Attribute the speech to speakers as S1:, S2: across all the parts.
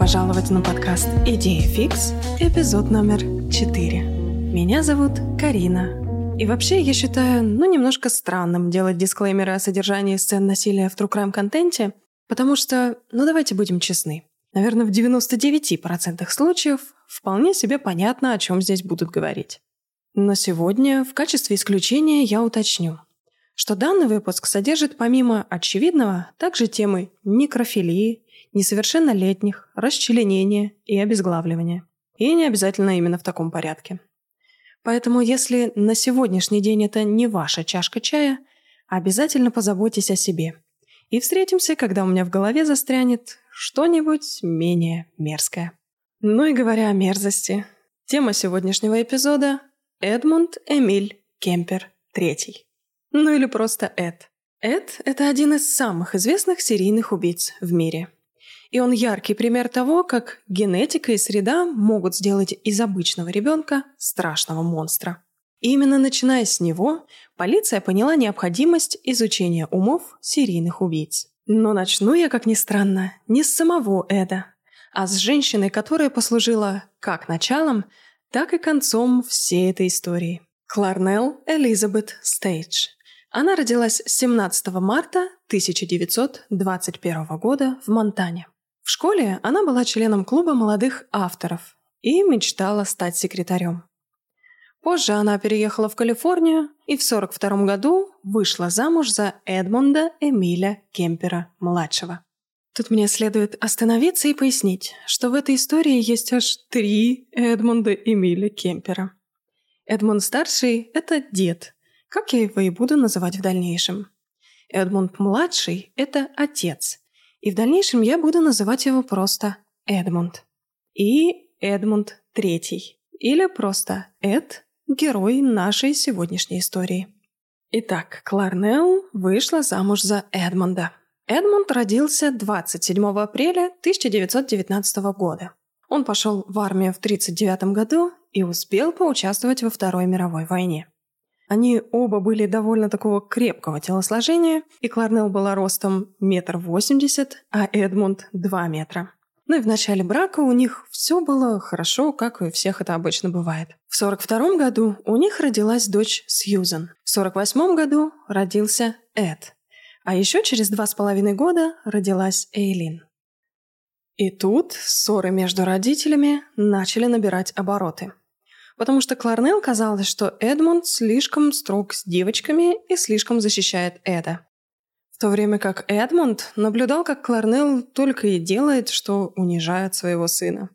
S1: пожаловать на подкаст «Идея фикс», эпизод номер 4. Меня зовут Карина. И вообще, я считаю, ну, немножко странным делать дисклеймеры о содержании сцен насилия в true crime контенте, потому что, ну, давайте будем честны. Наверное, в 99% случаев вполне себе понятно, о чем здесь будут говорить. Но сегодня, в качестве исключения, я уточню, что данный выпуск содержит помимо очевидного также темы некрофилии, несовершеннолетних, расчленения и обезглавливания. И не обязательно именно в таком порядке. Поэтому если на сегодняшний день это не ваша чашка чая, обязательно позаботьтесь о себе. И встретимся, когда у меня в голове застрянет что-нибудь менее мерзкое. Ну и говоря о мерзости, тема сегодняшнего эпизода – Эдмунд Эмиль Кемпер III. Ну или просто Эд. Эд – это один из самых известных серийных убийц в мире – и он яркий пример того, как генетика и среда могут сделать из обычного ребенка страшного монстра. И именно начиная с него, полиция поняла необходимость изучения умов серийных убийц. Но начну я, как ни странно, не с самого Эда, а с женщины, которая послужила как началом, так и концом всей этой истории. Кларнелл Элизабет Стейдж. Она родилась 17 марта 1921 года в Монтане. В школе она была членом клуба молодых авторов и мечтала стать секретарем. Позже она переехала в Калифорнию и в 1942 году вышла замуж за Эдмунда Эмиля Кемпера-младшего. Тут мне следует остановиться и пояснить, что в этой истории есть аж три Эдмунда Эмиля Кемпера. Эдмунд-старший – это дед, как я его и буду называть в дальнейшем. Эдмунд-младший – это отец, и в дальнейшем я буду называть его просто Эдмунд. И Эдмунд Третий. Или просто Эд – герой нашей сегодняшней истории. Итак, Кларнелл вышла замуж за Эдмунда. Эдмунд родился 27 апреля 1919 года. Он пошел в армию в 1939 году и успел поучаствовать во Второй мировой войне. Они оба были довольно такого крепкого телосложения, и Кларнелл была ростом метр восемьдесят, а Эдмунд – два метра. Ну и в начале брака у них все было хорошо, как и у всех это обычно бывает. В 42 году у них родилась дочь Сьюзен. В 48 году родился Эд. А еще через два с половиной года родилась Эйлин. И тут ссоры между родителями начали набирать обороты – потому что Кларнелл казалось, что Эдмунд слишком строг с девочками и слишком защищает Эда. В то время как Эдмунд наблюдал, как Кларнелл только и делает, что унижает своего сына.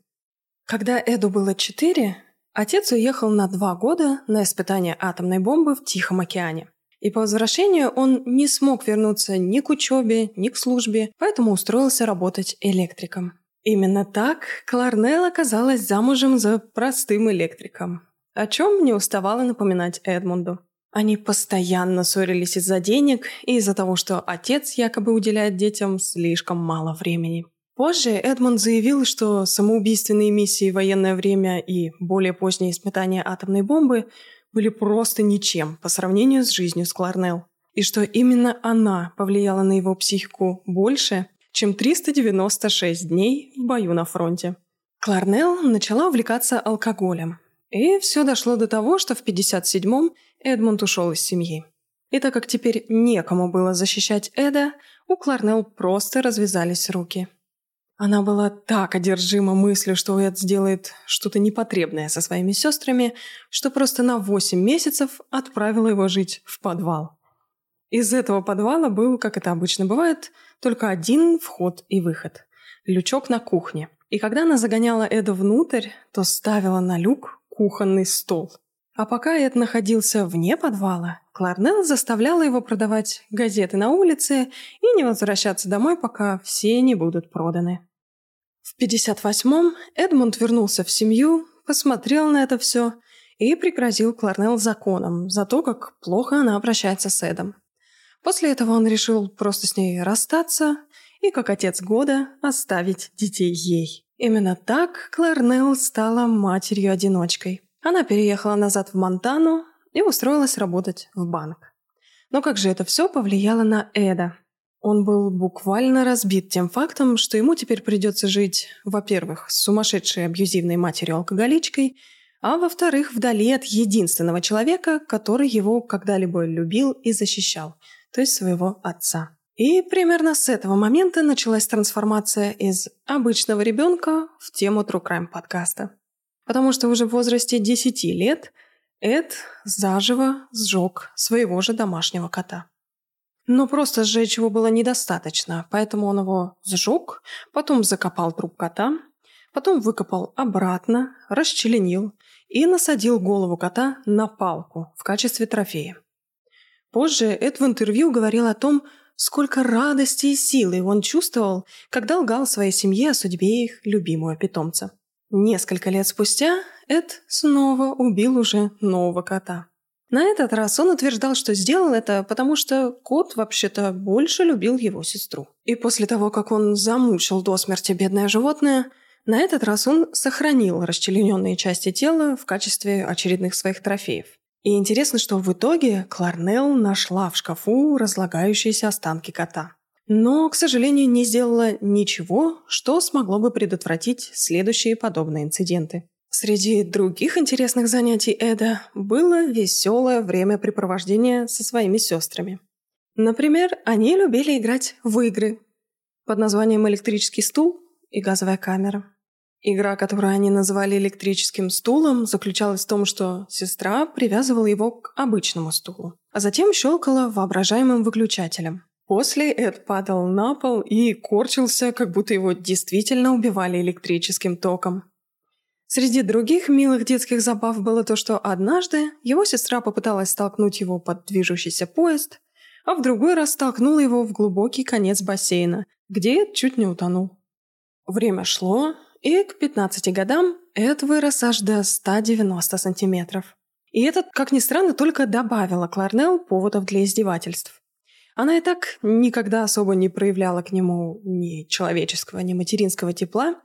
S1: Когда Эду было четыре, отец уехал на два года на испытание атомной бомбы в Тихом океане. И по возвращению он не смог вернуться ни к учебе, ни к службе, поэтому устроился работать электриком. Именно так Кларнелл оказалась замужем за простым электриком, о чем не уставала напоминать Эдмунду. Они постоянно ссорились из-за денег и из-за того, что отец якобы уделяет детям слишком мало времени. Позже Эдмунд заявил, что самоубийственные миссии военное время и более поздние испытания атомной бомбы были просто ничем по сравнению с жизнью с Кларнелл, и что именно она повлияла на его психику больше, чем 396 дней в бою на фронте. Кларнелл начала увлекаться алкоголем. И все дошло до того, что в 57-м Эдмунд ушел из семьи. И так как теперь некому было защищать Эда, у Кларнелл просто развязались руки. Она была так одержима мыслью, что Эд сделает что-то непотребное со своими сестрами, что просто на 8 месяцев отправила его жить в подвал. Из этого подвала был, как это обычно бывает, только один вход и выход. Лючок на кухне. И когда она загоняла Эда внутрь, то ставила на люк кухонный стол. А пока Эд находился вне подвала, Кларнелл заставляла его продавать газеты на улице и не возвращаться домой, пока все не будут проданы. В 58-м Эдмунд вернулся в семью, посмотрел на это все и пригрозил Кларнелл законом за то, как плохо она обращается с Эдом. После этого он решил просто с ней расстаться и, как отец года, оставить детей ей. Именно так Кларнелл стала матерью-одиночкой. Она переехала назад в Монтану и устроилась работать в банк. Но как же это все повлияло на Эда? Он был буквально разбит тем фактом, что ему теперь придется жить, во-первых, с сумасшедшей абьюзивной матерью-алкоголичкой, а во-вторых, вдали от единственного человека, который его когда-либо любил и защищал, то есть своего отца. И примерно с этого момента началась трансформация из обычного ребенка в тему True Crime подкаста. Потому что уже в возрасте 10 лет Эд заживо сжег своего же домашнего кота. Но просто сжечь его было недостаточно, поэтому он его сжег, потом закопал труп кота, потом выкопал обратно, расчленил и насадил голову кота на палку в качестве трофея. Позже Эд в интервью говорил о том, сколько радости и силы он чувствовал, когда лгал своей семье о судьбе их любимого питомца. Несколько лет спустя Эд снова убил уже нового кота. На этот раз он утверждал, что сделал это, потому что кот вообще-то больше любил его сестру. И после того, как он замучил до смерти бедное животное, на этот раз он сохранил расчлененные части тела в качестве очередных своих трофеев. И интересно, что в итоге Кларнелл нашла в шкафу разлагающиеся останки кота. Но, к сожалению, не сделала ничего, что смогло бы предотвратить следующие подобные инциденты. Среди других интересных занятий Эда было веселое времяпрепровождение со своими сестрами. Например, они любили играть в игры под названием «Электрический стул» и «Газовая камера». Игра, которую они называли электрическим стулом, заключалась в том, что сестра привязывала его к обычному стулу, а затем щелкала воображаемым выключателем. После Эд падал на пол и корчился, как будто его действительно убивали электрическим током. Среди других милых детских забав было то, что однажды его сестра попыталась столкнуть его под движущийся поезд, а в другой раз столкнула его в глубокий конец бассейна, где чуть не утонул. Время шло, и к 15 годам Эд вырос аж до 190 сантиметров. И это, как ни странно, только добавило Кларнелл поводов для издевательств. Она и так никогда особо не проявляла к нему ни человеческого, ни материнского тепла,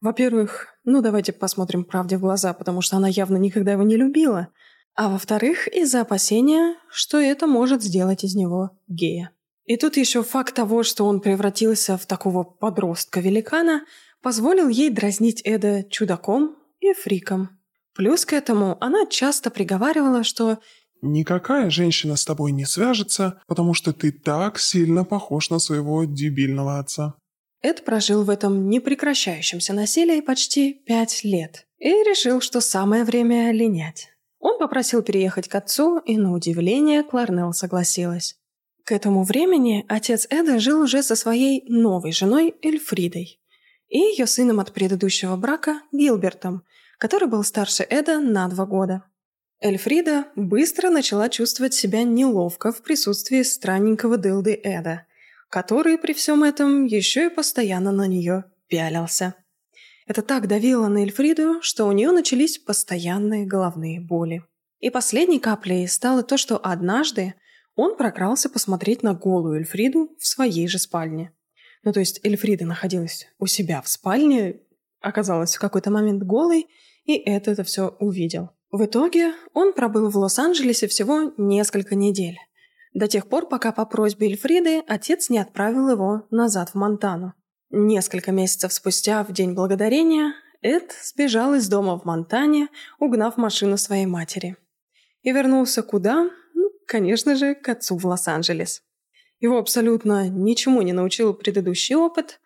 S1: во-первых, ну давайте посмотрим правде в глаза, потому что она явно никогда его не любила. А во-вторых, из-за опасения, что это может сделать из него гея. И тут еще факт того, что он превратился в такого подростка-великана, позволил ей дразнить Эда чудаком и фриком. Плюс к этому она часто приговаривала, что
S2: «Никакая женщина с тобой не свяжется, потому что ты так сильно похож на своего дебильного отца».
S1: Эд прожил в этом непрекращающемся насилии почти пять лет и решил, что самое время линять. Он попросил переехать к отцу, и на удивление Кларнелл согласилась. К этому времени отец Эда жил уже со своей новой женой Эльфридой и ее сыном от предыдущего брака Гилбертом, который был старше Эда на два года. Эльфрида быстро начала чувствовать себя неловко в присутствии странненького дылды Эда – который при всем этом еще и постоянно на нее пялился. Это так давило на Эльфриду, что у нее начались постоянные головные боли. И последней каплей стало то, что однажды он прокрался посмотреть на голую Эльфриду в своей же спальне. Ну, то есть Эльфрида находилась у себя в спальне, оказалась в какой-то момент голой, и это это все увидел. В итоге он пробыл в Лос-Анджелесе всего несколько недель до тех пор, пока по просьбе Эльфриды отец не отправил его назад в Монтану. Несколько месяцев спустя, в День Благодарения, Эд сбежал из дома в Монтане, угнав машину своей матери. И вернулся куда? Ну, конечно же, к отцу в Лос-Анджелес. Его абсолютно ничему не научил предыдущий опыт,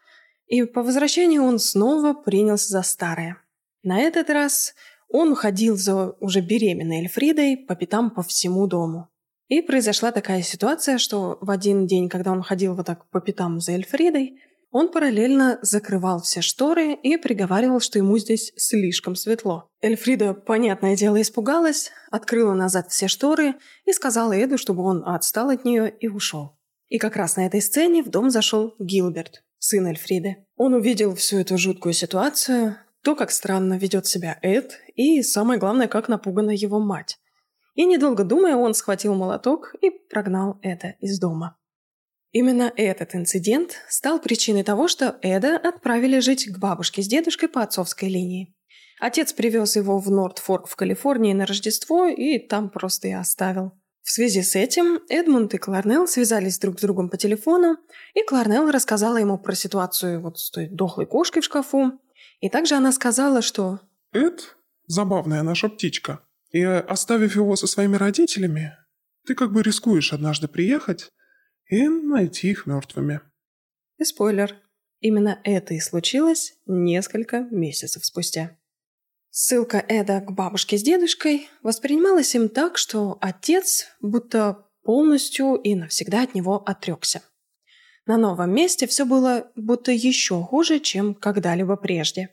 S1: и по возвращении он снова принялся за старое. На этот раз он уходил за уже беременной Эльфридой по пятам по всему дому. И произошла такая ситуация, что в один день, когда он ходил вот так по пятам за Эльфридой, он параллельно закрывал все шторы и приговаривал, что ему здесь слишком светло. Эльфрида, понятное дело, испугалась, открыла назад все шторы и сказала Эду, чтобы он отстал от нее и ушел. И как раз на этой сцене в дом зашел Гилберт, сын Эльфриды. Он увидел всю эту жуткую ситуацию, то, как странно ведет себя Эд, и, самое главное, как напугана его мать. И, недолго думая, он схватил молоток и прогнал Эда из дома. Именно этот инцидент стал причиной того, что Эда отправили жить к бабушке с дедушкой по отцовской линии. Отец привез его в Нортфорк в Калифорнии на Рождество и там просто и оставил. В связи с этим Эдмунд и Кларнелл связались друг с другом по телефону, и Кларнелл рассказала ему про ситуацию вот с той дохлой кошкой в шкафу. И также она сказала, что...
S2: «Эд – забавная наша птичка. И оставив его со своими родителями, ты как бы рискуешь однажды приехать и найти их мертвыми».
S1: И спойлер. Именно это и случилось несколько месяцев спустя. Ссылка Эда к бабушке с дедушкой воспринималась им так, что отец будто полностью и навсегда от него отрекся. На новом месте все было будто еще хуже, чем когда-либо прежде.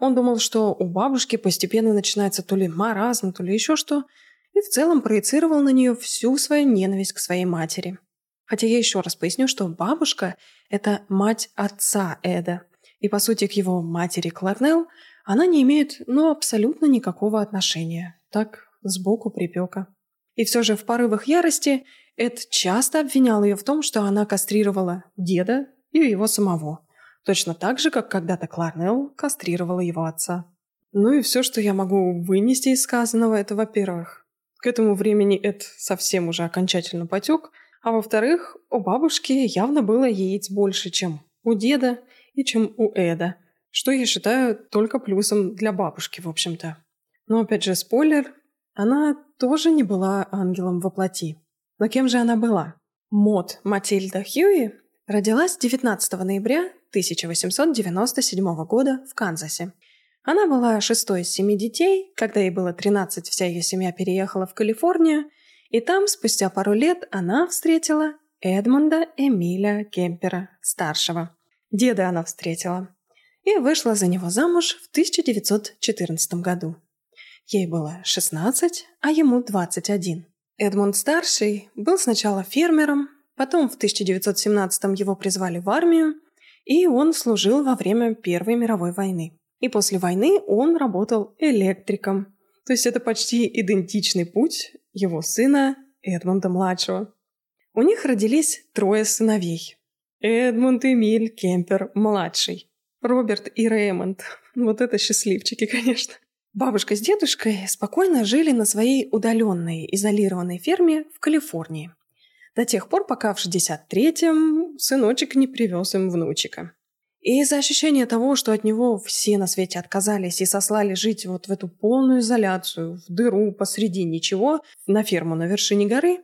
S1: Он думал, что у бабушки постепенно начинается то ли маразм, то ли еще что, и в целом проецировал на нее всю свою ненависть к своей матери. Хотя я еще раз поясню, что бабушка – это мать отца Эда, и по сути к его матери Кларнелл она не имеет, ну, абсолютно никакого отношения. Так, сбоку припека. И все же в порывах ярости Эд часто обвинял ее в том, что она кастрировала деда и его самого. Точно так же, как когда-то Кларнелл кастрировала его отца. Ну и все, что я могу вынести из сказанного, это, во-первых, к этому времени Эд совсем уже окончательно потек, а во-вторых, у бабушки явно было яиц больше, чем у деда и чем у Эда – что я считаю только плюсом для бабушки, в общем-то. Но опять же, спойлер, она тоже не была ангелом во плоти. Но кем же она была? Мод Матильда Хьюи родилась 19 ноября 1897 года в Канзасе. Она была шестой из семи детей. Когда ей было 13, вся ее семья переехала в Калифорнию, и там, спустя пару лет, она встретила Эдмонда Эмиля Кемпера, старшего. Деда она встретила и вышла за него замуж в 1914 году. Ей было 16, а ему 21. Эдмунд-старший был сначала фермером, потом в 1917 его призвали в армию, и он служил во время Первой мировой войны. И после войны он работал электриком. То есть это почти идентичный путь его сына Эдмунда-младшего. У них родились трое сыновей. Эдмунд Эмиль Кемпер-младший. Роберт и Рэймонд. Вот это счастливчики, конечно. Бабушка с дедушкой спокойно жили на своей удаленной, изолированной ферме в Калифорнии. До тех пор, пока в 63-м сыночек не привез им внучика. И из-за ощущения того, что от него все на свете отказались и сослали жить вот в эту полную изоляцию, в дыру посреди ничего, на ферму на вершине горы,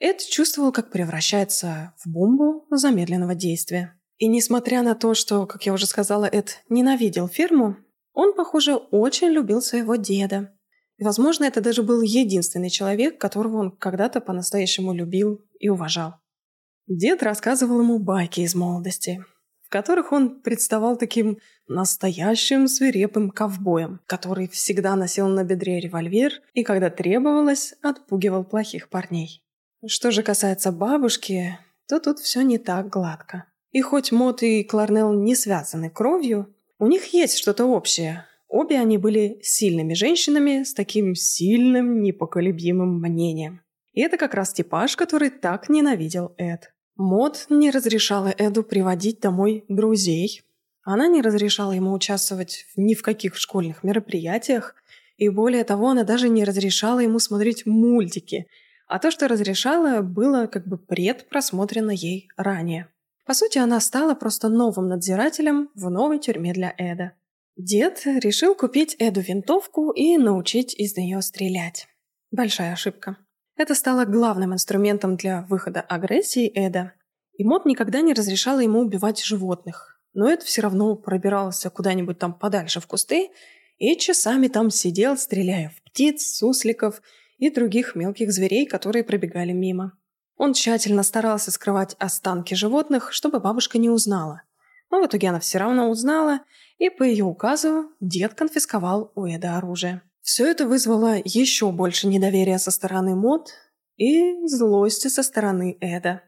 S1: Эд чувствовал, как превращается в бомбу замедленного действия. И несмотря на то, что, как я уже сказала, Эд ненавидел ферму, он, похоже, очень любил своего деда. И, возможно, это даже был единственный человек, которого он когда-то по-настоящему любил и уважал. Дед рассказывал ему байки из молодости, в которых он представал таким настоящим свирепым ковбоем, который всегда носил на бедре револьвер и, когда требовалось, отпугивал плохих парней. Что же касается бабушки, то тут все не так гладко. И хоть Мот и Кларнелл не связаны кровью, у них есть что-то общее. Обе они были сильными женщинами с таким сильным, непоколебимым мнением. И это как раз типаж, который так ненавидел Эд. Мод не разрешала Эду приводить домой друзей. Она не разрешала ему участвовать ни в каких школьных мероприятиях. И более того, она даже не разрешала ему смотреть мультики. А то, что разрешала, было как бы предпросмотрено ей ранее. По сути, она стала просто новым надзирателем в новой тюрьме для Эда. Дед решил купить Эду винтовку и научить из нее стрелять. Большая ошибка. Это стало главным инструментом для выхода агрессии Эда. И Мот никогда не разрешала ему убивать животных. Но Эд все равно пробирался куда-нибудь там подальше в кусты и часами там сидел, стреляя в птиц, сусликов и других мелких зверей, которые пробегали мимо. Он тщательно старался скрывать останки животных, чтобы бабушка не узнала. Но в итоге она все равно узнала, и по ее указу дед конфисковал у Эда оружие. Все это вызвало еще больше недоверия со стороны Мод и злости со стороны Эда.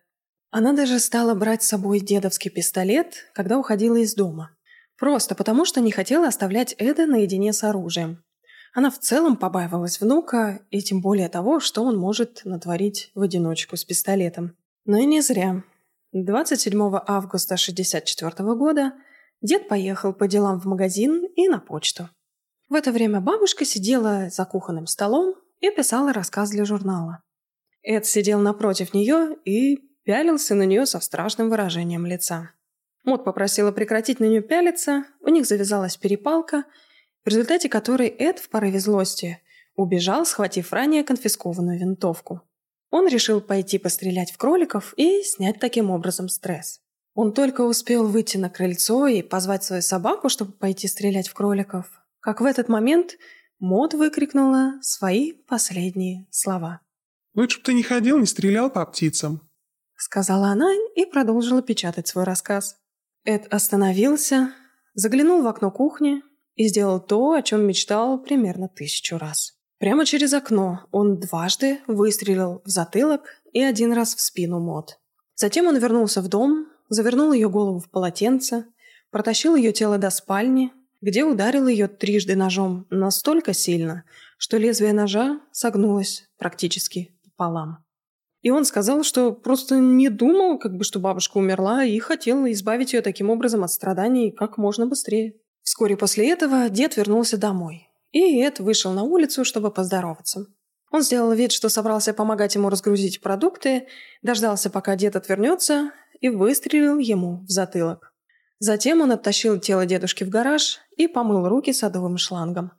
S1: Она даже стала брать с собой дедовский пистолет, когда уходила из дома. Просто потому, что не хотела оставлять Эда наедине с оружием. Она в целом побаивалась внука, и тем более того, что он может натворить в одиночку с пистолетом. Но и не зря. 27 августа 1964 года дед поехал по делам в магазин и на почту. В это время бабушка сидела за кухонным столом и писала рассказ для журнала. Эд сидел напротив нее и пялился на нее со страшным выражением лица. Мот попросила прекратить на нее пялиться, у них завязалась перепалка, в результате которой Эд в порыве злости убежал, схватив ранее конфискованную винтовку. Он решил пойти пострелять в кроликов и снять таким образом стресс. Он только успел выйти на крыльцо и позвать свою собаку, чтобы пойти стрелять в кроликов, как в этот момент Мод выкрикнула свои последние слова.
S2: «Лучше бы ты не ходил, не стрелял по птицам», —
S1: сказала она и продолжила печатать свой рассказ. Эд остановился, заглянул в окно кухни и сделал то, о чем мечтал примерно тысячу раз. Прямо через окно он дважды выстрелил в затылок и один раз в спину Мод. Затем он вернулся в дом, завернул ее голову в полотенце, протащил ее тело до спальни, где ударил ее трижды ножом настолько сильно, что лезвие ножа согнулось практически пополам. И он сказал, что просто не думал, как бы, что бабушка умерла, и хотел избавить ее таким образом от страданий как можно быстрее. Вскоре после этого дед вернулся домой. И Эд вышел на улицу, чтобы поздороваться. Он сделал вид, что собрался помогать ему разгрузить продукты, дождался, пока дед отвернется, и выстрелил ему в затылок. Затем он оттащил тело дедушки в гараж и помыл руки садовым шлангом.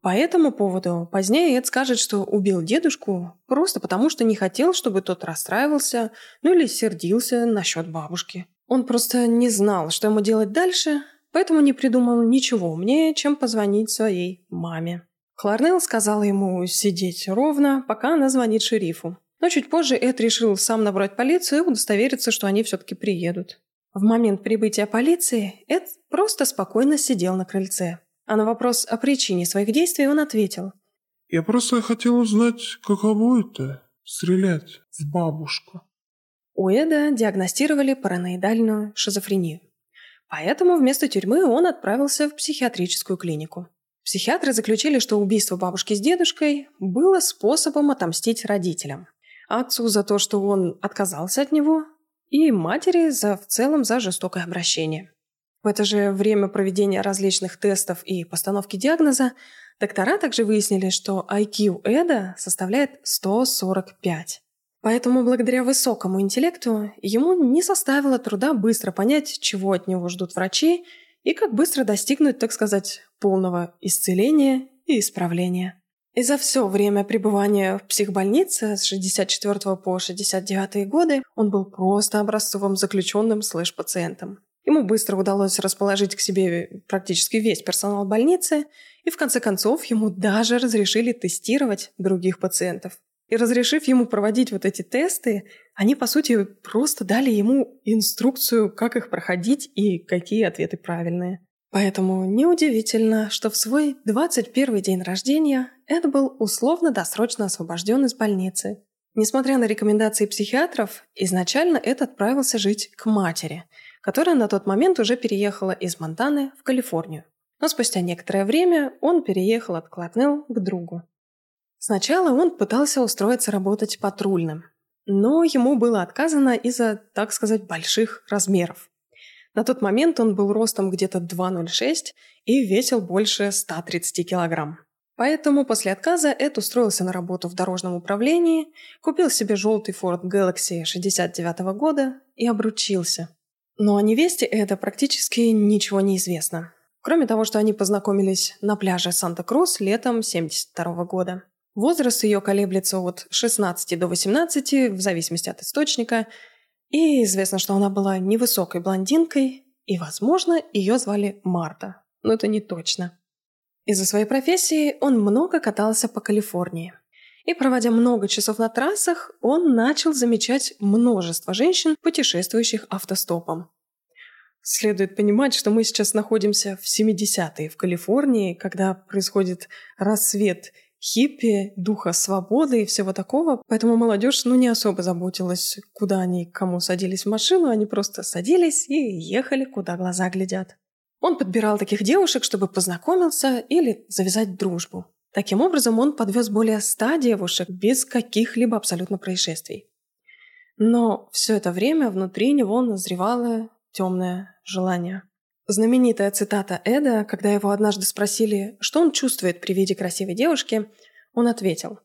S1: По этому поводу позднее Эд скажет, что убил дедушку просто потому, что не хотел, чтобы тот расстраивался, ну или сердился насчет бабушки. Он просто не знал, что ему делать дальше, поэтому не придумал ничего умнее, чем позвонить своей маме. Кларнелл сказал ему сидеть ровно, пока она звонит шерифу. Но чуть позже Эд решил сам набрать полицию и удостовериться, что они все-таки приедут. В момент прибытия полиции Эд просто спокойно сидел на крыльце. А на вопрос о причине своих действий он ответил.
S2: «Я просто хотел узнать, каково это – стрелять в бабушку».
S1: У Эда диагностировали параноидальную шизофрению. Поэтому вместо тюрьмы он отправился в психиатрическую клинику. Психиатры заключили, что убийство бабушки с дедушкой было способом отомстить родителям. Отцу за то, что он отказался от него, и матери за, в целом за жестокое обращение. В это же время проведения различных тестов и постановки диагноза доктора также выяснили, что IQ Эда составляет 145. Поэтому благодаря высокому интеллекту ему не составило труда быстро понять, чего от него ждут врачи и как быстро достигнуть, так сказать, полного исцеления и исправления. И за все время пребывания в психбольнице с 64 по 69 годы он был просто образцовым заключенным слэш-пациентом. Ему быстро удалось расположить к себе практически весь персонал больницы, и в конце концов ему даже разрешили тестировать других пациентов. И разрешив ему проводить вот эти тесты, они, по сути, просто дали ему инструкцию, как их проходить и какие ответы правильные. Поэтому неудивительно, что в свой 21 день рождения Эд был условно-досрочно освобожден из больницы. Несмотря на рекомендации психиатров, изначально Эд отправился жить к матери, которая на тот момент уже переехала из Монтаны в Калифорнию. Но спустя некоторое время он переехал от Кларнелл к другу. Сначала он пытался устроиться работать патрульным, но ему было отказано из-за, так сказать, больших размеров. На тот момент он был ростом где-то 2,06 и весил больше 130 килограмм. Поэтому после отказа Эд устроился на работу в дорожном управлении, купил себе желтый Ford Galaxy 69 -го года и обручился. Но о невесте Эда практически ничего не известно. Кроме того, что они познакомились на пляже Санта-Крус летом 72 -го года. Возраст ее колеблется от 16 до 18, в зависимости от источника – и известно, что она была невысокой блондинкой, и, возможно, ее звали Марта. Но это не точно. Из-за своей профессии он много катался по Калифорнии. И, проводя много часов на трассах, он начал замечать множество женщин, путешествующих автостопом. Следует понимать, что мы сейчас находимся в 70-е в Калифорнии, когда происходит рассвет хиппи, духа свободы и всего такого. Поэтому молодежь, ну, не особо заботилась, куда они, кому садились в машину. Они просто садились и ехали, куда глаза глядят. Он подбирал таких девушек, чтобы познакомился или завязать дружбу. Таким образом, он подвез более ста девушек без каких-либо абсолютно происшествий. Но все это время внутри него назревало темное желание. Знаменитая цитата Эда, когда его однажды спросили, что он чувствует при виде красивой девушки, он ответил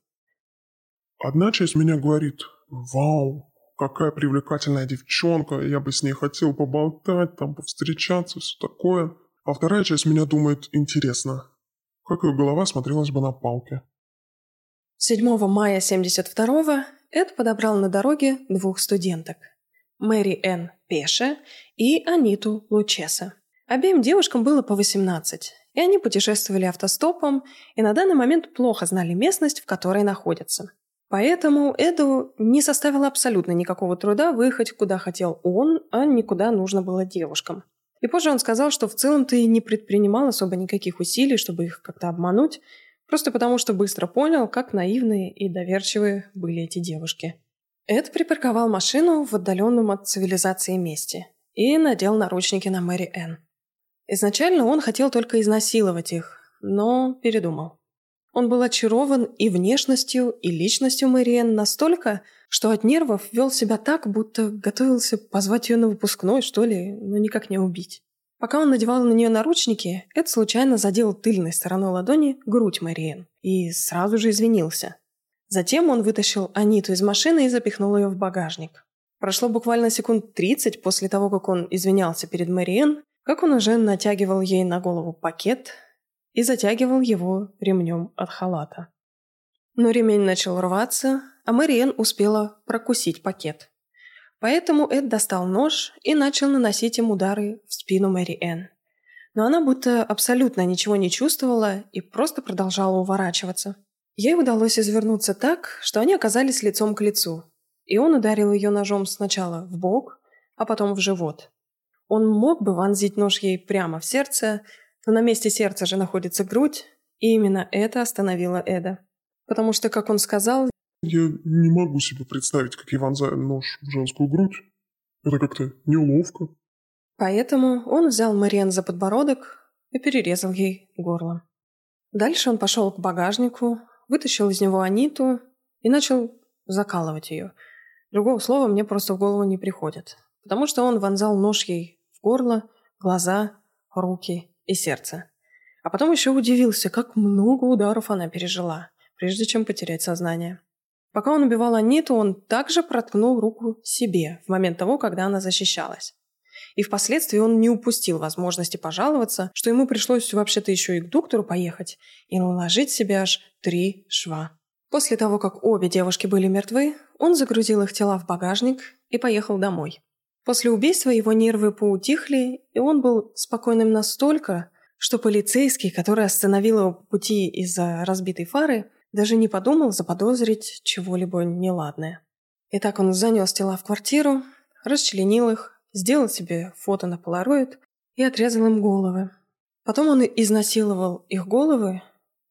S2: Одна часть меня говорит, вау, какая привлекательная девчонка, я бы с ней хотел поболтать, там повстречаться, все такое. А вторая часть меня думает, интересно, как ее голова смотрелась бы на палке.
S1: 7 мая 72-го Эд подобрал на дороге двух студенток. Мэри Энн Пеше и Аниту Лучеса. Обеим девушкам было по 18, и они путешествовали автостопом и на данный момент плохо знали местность, в которой находятся. Поэтому Эду не составило абсолютно никакого труда выехать куда хотел он, а никуда нужно было девушкам. И позже он сказал, что в целом-то и не предпринимал особо никаких усилий, чтобы их как-то обмануть, просто потому что быстро понял, как наивные и доверчивые были эти девушки. Эд припарковал машину в отдаленном от цивилизации месте и надел наручники на Мэри Энн. Изначально он хотел только изнасиловать их, но передумал. Он был очарован и внешностью, и личностью Мэриэн настолько, что от нервов вел себя так, будто готовился позвать ее на выпускной, что ли, но никак не убить. Пока он надевал на нее наручники, Эд случайно задел тыльной стороной ладони грудь Мэриэн и сразу же извинился. Затем он вытащил Аниту из машины и запихнул ее в багажник. Прошло буквально секунд 30 после того, как он извинялся перед Мэриэн, как он уже натягивал ей на голову пакет, и затягивал его ремнем от халата. Но ремень начал рваться, а Мэриэн успела прокусить пакет. Поэтому Эд достал нож и начал наносить им удары в спину Мэри Энн. Но она будто абсолютно ничего не чувствовала и просто продолжала уворачиваться. Ей удалось извернуться так, что они оказались лицом к лицу, и он ударил ее ножом сначала в бок, а потом в живот. Он мог бы вонзить нож ей прямо в сердце, но на месте сердца же находится грудь, и именно это остановило Эда. Потому что, как он сказал...
S2: «Я не могу себе представить, как я вонзаю нож в женскую грудь. Это как-то неловко».
S1: Поэтому он взял Мариен за подбородок и перерезал ей горло. Дальше он пошел к багажнику, вытащил из него Аниту и начал закалывать ее. Другого слова мне просто в голову не приходит. Потому что он вонзал нож ей горло, глаза, руки и сердце. А потом еще удивился, как много ударов она пережила, прежде чем потерять сознание. Пока он убивал Аниту, он также проткнул руку себе в момент того, когда она защищалась. И впоследствии он не упустил возможности пожаловаться, что ему пришлось вообще-то еще и к доктору поехать и наложить себе аж три шва. После того, как обе девушки были мертвы, он загрузил их тела в багажник и поехал домой. После убийства его нервы поутихли, и он был спокойным настолько, что полицейский, который остановил его по пути из-за разбитой фары, даже не подумал заподозрить чего-либо неладное. Итак, он занес тела в квартиру, расчленил их, сделал себе фото на полароид и отрезал им головы. Потом он изнасиловал их головы,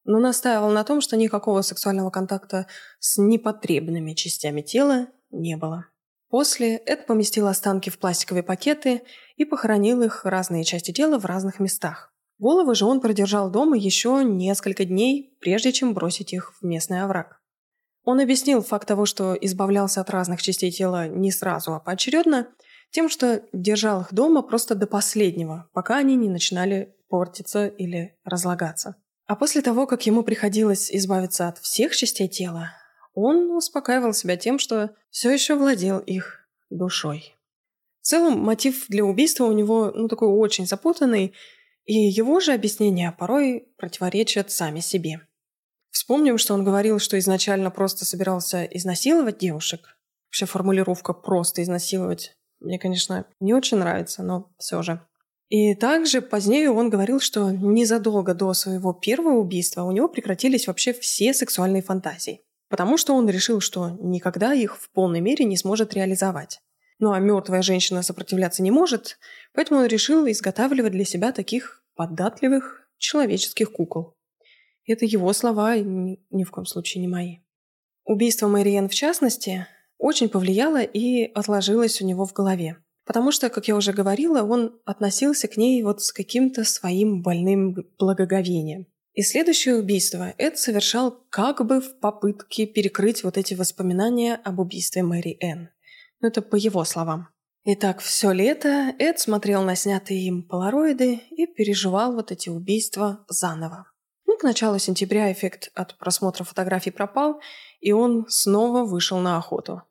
S1: но настаивал на том, что никакого сексуального контакта с непотребными частями тела не было. После Эд поместил останки в пластиковые пакеты и похоронил их разные части тела в разных местах. Головы же он продержал дома еще несколько дней, прежде чем бросить их в местный овраг. Он объяснил факт того, что избавлялся от разных частей тела не сразу, а поочередно, тем, что держал их дома просто до последнего, пока они не начинали портиться или разлагаться. А после того, как ему приходилось избавиться от всех частей тела, он успокаивал себя тем, что все еще владел их душой. В целом, мотив для убийства у него ну, такой очень запутанный, и его же объяснения порой противоречат сами себе. Вспомним, что он говорил, что изначально просто собирался изнасиловать девушек. Вообще формулировка «просто изнасиловать» мне, конечно, не очень нравится, но все же. И также позднее он говорил, что незадолго до своего первого убийства у него прекратились вообще все сексуальные фантазии потому что он решил, что никогда их в полной мере не сможет реализовать. Ну а мертвая женщина сопротивляться не может, поэтому он решил изготавливать для себя таких податливых человеческих кукол. Это его слова, ни, ни в коем случае не мои. Убийство Мэриэн, в частности, очень повлияло и отложилось у него в голове. Потому что, как я уже говорила, он относился к ней вот с каким-то своим больным благоговением. И следующее убийство Эд совершал как бы в попытке перекрыть вот эти воспоминания об убийстве Мэри Энн. Но это по его словам. Итак, все лето Эд смотрел на снятые им полароиды и переживал вот эти убийства заново. Ну, к началу сентября эффект от просмотра фотографий пропал, и он снова вышел на охоту.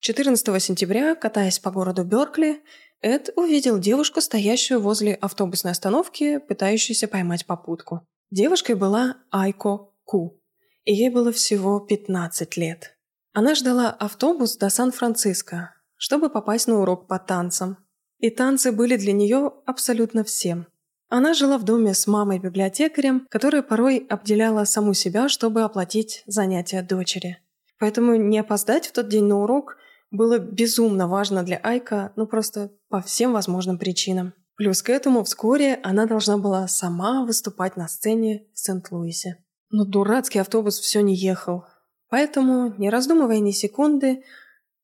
S1: 14 сентября, катаясь по городу Беркли, Эд увидел девушку, стоящую возле автобусной остановки, пытающуюся поймать попутку. Девушкой была Айко Ку, и ей было всего 15 лет. Она ждала автобус до Сан-Франциско, чтобы попасть на урок по танцам. И танцы были для нее абсолютно всем. Она жила в доме с мамой-библиотекарем, которая порой обделяла саму себя, чтобы оплатить занятия дочери. Поэтому не опоздать в тот день на урок было безумно важно для Айка, ну просто по всем возможным причинам. Плюс к этому вскоре она должна была сама выступать на сцене в Сент-Луисе. Но дурацкий автобус все не ехал. Поэтому, не раздумывая ни секунды,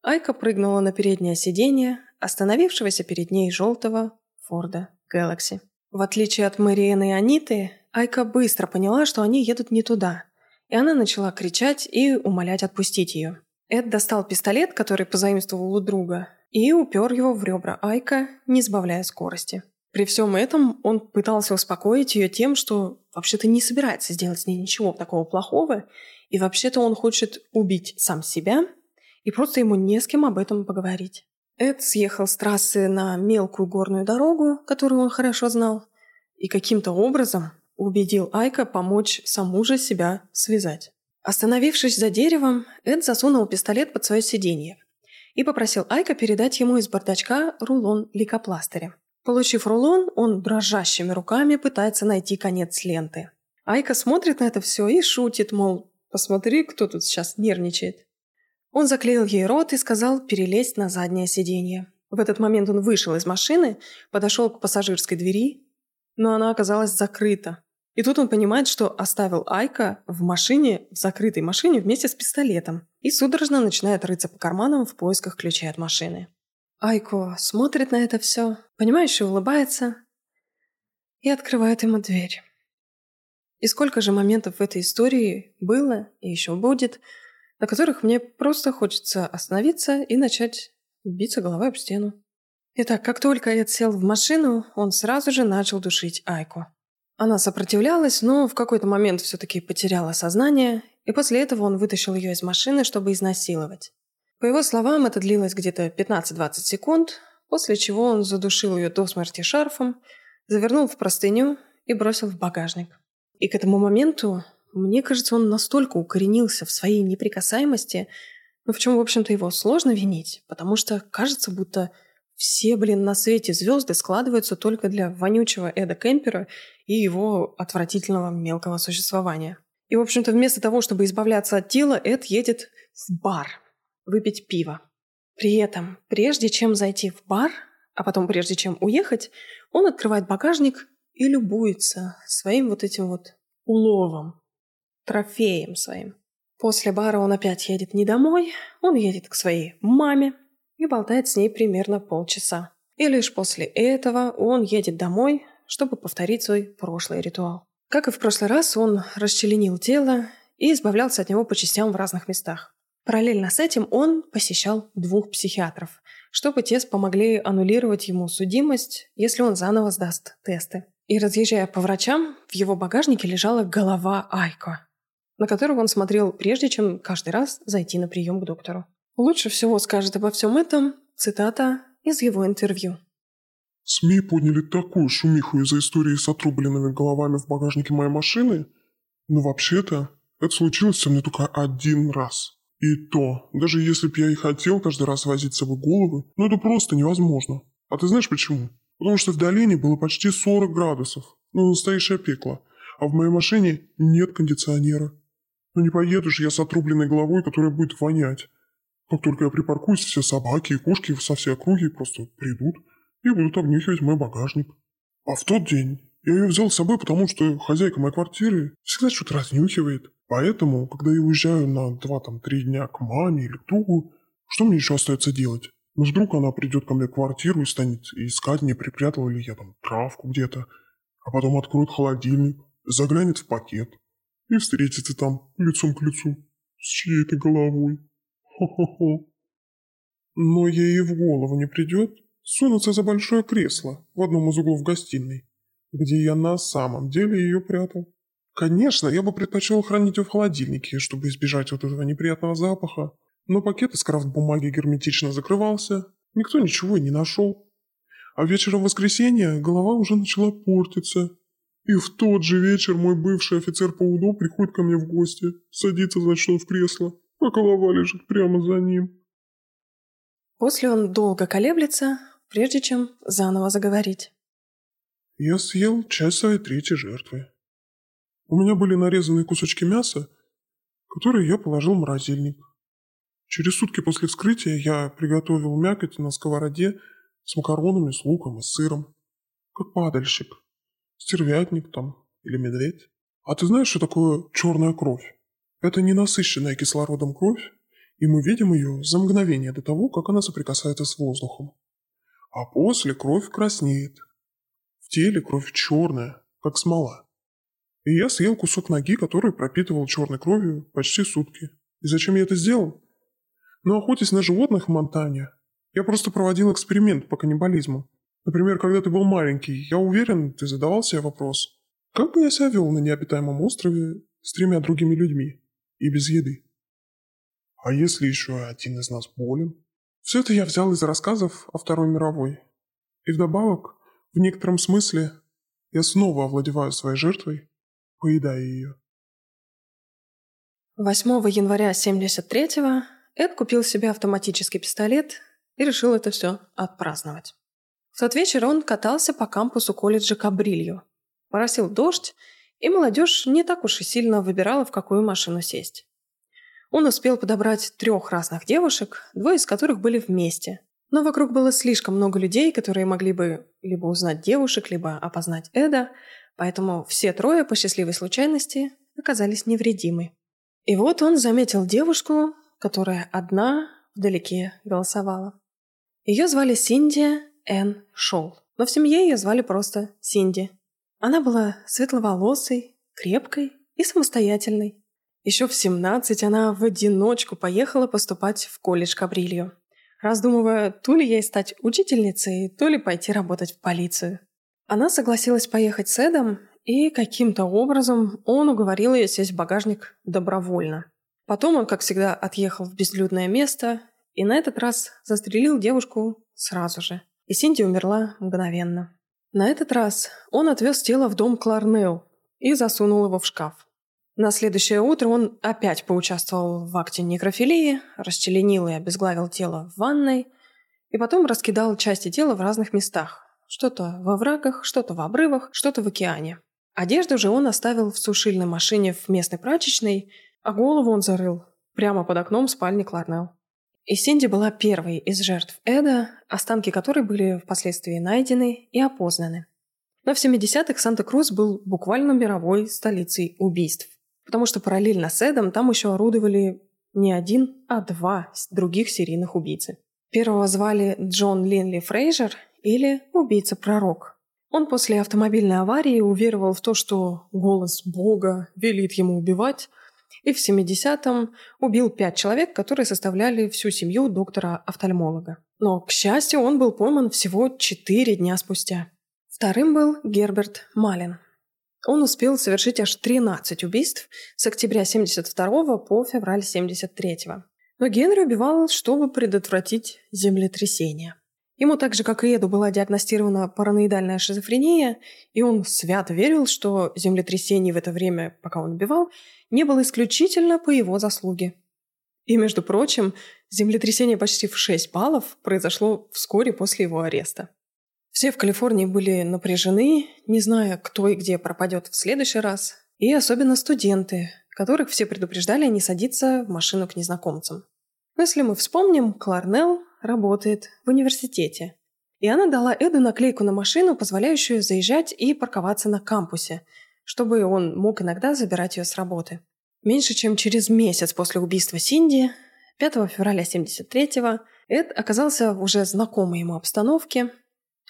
S1: Айка прыгнула на переднее сиденье остановившегося перед ней желтого Форда Galaxy. В отличие от Мариэны и Аниты, Айка быстро поняла, что они едут не туда, и она начала кричать и умолять отпустить ее. Эд достал пистолет, который позаимствовал у друга, и упер его в ребра Айка, не сбавляя скорости. При всем этом он пытался успокоить ее тем, что вообще-то не собирается сделать с ней ничего такого плохого, и вообще-то он хочет убить сам себя, и просто ему не с кем об этом поговорить. Эд съехал с трассы на мелкую горную дорогу, которую он хорошо знал, и каким-то образом убедил Айка помочь саму же себя связать. Остановившись за деревом, Эд засунул пистолет под свое сиденье и попросил Айка передать ему из бардачка рулон лейкопластыря. Получив рулон, он дрожащими руками пытается найти конец ленты. Айка смотрит на это все и шутит, мол, посмотри, кто тут сейчас нервничает. Он заклеил ей рот и сказал перелезть на заднее сиденье. В этот момент он вышел из машины, подошел к пассажирской двери, но она оказалась закрыта. И тут он понимает, что оставил Айка в машине, в закрытой машине вместе с пистолетом, и судорожно начинает рыться по карманам в поисках ключей от машины. Айко смотрит на это все, понимающе улыбается и открывает ему дверь. И сколько же моментов в этой истории было и еще будет, на которых мне просто хочется остановиться и начать биться головой об стену. Итак, как только Эд сел в машину, он сразу же начал душить Айку. Она сопротивлялась, но в какой-то момент все-таки потеряла сознание, и после этого он вытащил ее из машины, чтобы изнасиловать. По его словам, это длилось где-то 15-20 секунд, после чего он задушил ее до смерти шарфом, завернул в простыню и бросил в багажник. И к этому моменту, мне кажется, он настолько укоренился в своей неприкасаемости, ну в чем, в общем-то, его сложно винить, потому что кажется, будто все, блин, на свете звезды складываются только для вонючего Эда Кемпера и его отвратительного мелкого существования. И, в общем-то, вместо того, чтобы избавляться от тела, Эд едет в бар выпить пиво. При этом, прежде чем зайти в бар, а потом прежде чем уехать, он открывает багажник и любуется своим вот этим вот уловом, трофеем своим. После бара он опять едет не домой, он едет к своей маме, и болтает с ней примерно полчаса. И лишь после этого он едет домой, чтобы повторить свой прошлый ритуал. Как и в прошлый раз, он расчленил тело и избавлялся от него по частям в разных местах. Параллельно с этим он посещал двух психиатров, чтобы те помогли аннулировать ему судимость, если он заново сдаст тесты. И разъезжая по врачам, в его багажнике лежала голова Айко, на которую он смотрел прежде, чем каждый раз зайти на прием к доктору. Лучше всего скажет обо всем этом цитата из его интервью.
S2: СМИ подняли такую шумиху из-за истории с отрубленными головами в багажнике моей машины, но вообще-то это случилось со мной только один раз. И то, даже если б я и хотел каждый раз возить с собой головы, ну это просто невозможно. А ты знаешь почему? Потому что в долине было почти 40 градусов. Ну, настоящее пекло. А в моей машине нет кондиционера. Ну не поеду же я с отрубленной головой, которая будет вонять. Как только я припаркуюсь, все собаки и кошки со всей округи просто придут и будут обнюхивать мой багажник. А в тот день я ее взял с собой, потому что хозяйка моей квартиры всегда что-то разнюхивает. Поэтому, когда я уезжаю на 2-3 дня к маме или к другу, что мне еще остается делать? Ну, вдруг она придет ко мне в квартиру и станет искать, не припрятал ли я там травку где-то, а потом откроет холодильник, заглянет в пакет и встретится там лицом к лицу с чьей-то головой. Хо-хо-хо. Но ей и в голову не придет сунуться за большое кресло в одном из углов гостиной, где я на самом деле ее прятал. Конечно, я бы предпочел хранить его в холодильнике, чтобы избежать вот этого неприятного запаха. Но пакет из крафт-бумаги герметично закрывался, никто ничего и не нашел. А вечером воскресенья голова уже начала портиться. И в тот же вечер мой бывший офицер по УДО приходит ко мне в гости, садится, значит, в кресло, а голова лежит прямо за ним.
S1: После он долго колеблется, прежде чем заново заговорить.
S2: Я съел часть своей третьей жертвы. У меня были нарезанные кусочки мяса, которые я положил в морозильник. Через сутки после вскрытия я приготовил мякоть на сковороде с макаронами, с луком и сыром. Как падальщик. Стервятник там или медведь. А ты знаешь, что такое черная кровь? Это ненасыщенная кислородом кровь, и мы видим ее за мгновение до того, как она соприкасается с воздухом. А после кровь краснеет. В теле кровь черная, как смола. И я съел кусок ноги, который пропитывал черной кровью почти сутки. И зачем я это сделал? Ну, охотясь на животных в Монтане, я просто проводил эксперимент по каннибализму. Например, когда ты был маленький, я уверен, ты задавал себе вопрос, как бы я себя вел на необитаемом острове с тремя другими людьми и без еды? А если еще один из нас болен? Все это я взял из рассказов о Второй мировой. И вдобавок, в некотором смысле, я снова овладеваю своей жертвой, поедая ее.
S1: 8 января 73-го Эд купил себе автоматический пистолет и решил это все отпраздновать. В тот вечер он катался по кампусу колледжа Кабрилью. Поросил дождь, и молодежь не так уж и сильно выбирала, в какую машину сесть. Он успел подобрать трех разных девушек, двое из которых были вместе. Но вокруг было слишком много людей, которые могли бы либо узнать девушек, либо опознать Эда, поэтому все трое по счастливой случайности оказались невредимы. И вот он заметил девушку, которая одна вдалеке голосовала. Ее звали Синди Энн Шоу, но в семье ее звали просто Синди. Она была светловолосой, крепкой и самостоятельной. Еще в 17 она в одиночку поехала поступать в колледж Кабрилью, раздумывая, то ли ей стать учительницей, то ли пойти работать в полицию. Она согласилась поехать с Эдом, и каким-то образом он уговорил ее сесть в багажник добровольно. Потом он, как всегда, отъехал в безлюдное место и на этот раз застрелил девушку сразу же. И Синди умерла мгновенно. На этот раз он отвез тело в дом Кларнелл и засунул его в шкаф. На следующее утро он опять поучаствовал в акте некрофилии, расчленил и обезглавил тело в ванной, и потом раскидал части тела в разных местах. Что-то во врагах, что-то в обрывах, что-то в океане. Одежду же он оставил в сушильной машине в местной прачечной, а голову он зарыл прямо под окном спальни Кларнелл. И Синди была первой из жертв Эда, останки которой были впоследствии найдены и опознаны. Но в 70-х Санта-Крус был буквально мировой столицей убийств потому что параллельно с Эдом там еще орудовали не один, а два других серийных убийцы. Первого звали Джон Линли Фрейзер или убийца-пророк. Он после автомобильной аварии уверовал в то, что голос Бога велит ему убивать, и в 70-м убил пять человек, которые составляли всю семью доктора-офтальмолога. Но, к счастью, он был пойман всего четыре дня спустя. Вторым был Герберт Малин, он успел совершить аж 13 убийств с октября 72 по февраль 73 -го. Но Генри убивал, чтобы предотвратить землетрясение. Ему так же, как и Эду, была диагностирована параноидальная шизофрения, и он свято верил, что землетрясений в это время, пока он убивал, не было исключительно по его заслуге. И, между прочим, землетрясение почти в 6 баллов произошло вскоре после его ареста. Все в Калифорнии были напряжены, не зная, кто и где пропадет в следующий раз. И особенно студенты, которых все предупреждали не садиться в машину к незнакомцам. если мы вспомним, Кларнелл работает в университете. И она дала Эду наклейку на машину, позволяющую заезжать и парковаться на кампусе, чтобы он мог иногда забирать ее с работы. Меньше чем через месяц после убийства Синди, 5 февраля 73-го, Эд оказался уже знакомой ему обстановке,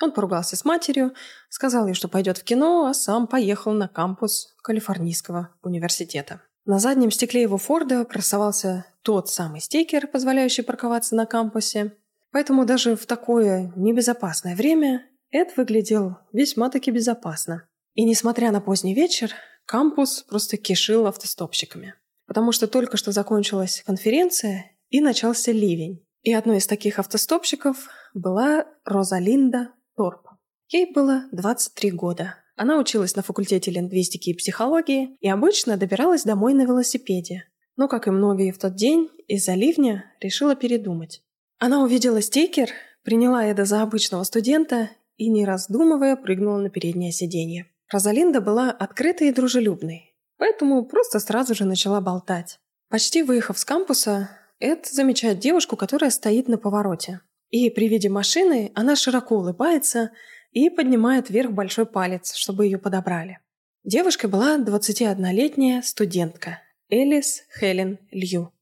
S1: он поругался с матерью, сказал ей, что пойдет в кино, а сам поехал на кампус Калифорнийского университета. На заднем стекле его Форда красовался тот самый стикер, позволяющий парковаться на кампусе. Поэтому даже в такое небезопасное время Эд выглядел весьма-таки безопасно. И несмотря на поздний вечер, кампус просто кишил автостопщиками. Потому что только что закончилась конференция и начался ливень. И одной из таких автостопщиков была Розалинда Торп. Ей было 23 года. Она училась на факультете лингвистики и психологии и обычно добиралась домой на велосипеде. Но, как и многие в тот день, из-за ливня решила передумать. Она увидела стикер, приняла это за обычного студента и, не раздумывая, прыгнула на переднее сиденье. Розалинда была открытой и дружелюбной, поэтому просто сразу же начала болтать. Почти выехав с кампуса, Эд замечает девушку, которая стоит на повороте. И при виде машины она широко улыбается и поднимает вверх большой палец, чтобы ее подобрали. Девушка была 21-летняя студентка Элис Хелен Лью.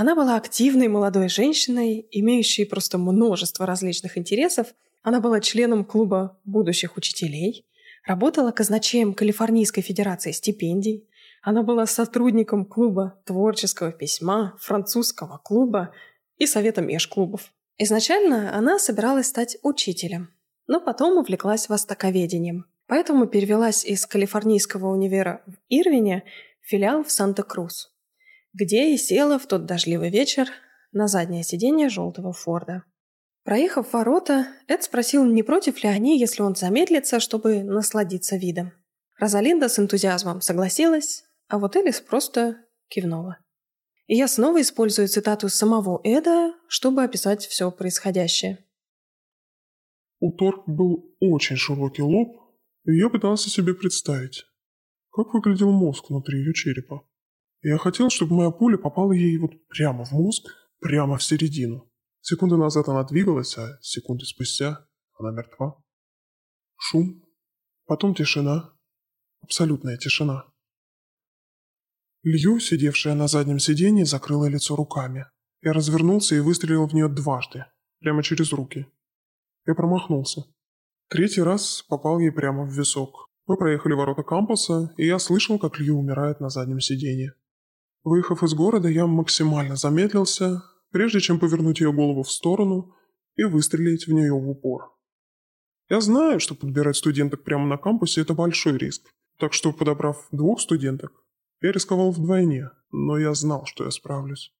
S1: Она была активной молодой женщиной, имеющей просто множество различных интересов. Она была членом клуба будущих учителей, работала казначеем Калифорнийской Федерации стипендий, она была сотрудником клуба творческого письма, французского клуба и совета межклубов. Изначально она собиралась стать учителем, но потом увлеклась востоковедением. Поэтому перевелась из Калифорнийского универа в Ирвине в филиал в Санта-Крус, где и села в тот дождливый вечер на заднее сиденье желтого Форда. Проехав ворота, Эд спросил, не против ли они, если он замедлится, чтобы насладиться видом. Розалинда с энтузиазмом согласилась, а вот Элис просто кивнула. И я снова использую цитату самого Эда, чтобы описать все происходящее.
S2: У Торп был очень широкий лоб, и я пытался себе представить, как выглядел мозг внутри ее черепа. Я хотел, чтобы моя пуля попала ей вот прямо в мозг, прямо в середину. Секунду назад она двигалась, а секунды спустя она мертва. Шум, потом тишина, абсолютная тишина. Лью, сидевшая на заднем сиденье, закрыла лицо руками. Я развернулся и выстрелил в нее дважды, прямо через руки. Я промахнулся. Третий раз попал ей прямо в висок. Мы проехали ворота кампуса, и я слышал, как Лью умирает на заднем сиденье. Выехав из города, я максимально замедлился, прежде чем повернуть ее голову в сторону и выстрелить в нее в упор. Я знаю, что подбирать студенток прямо на кампусе – это большой риск, так что, подобрав двух студенток, я рисковал вдвойне, но я знал, что я справлюсь.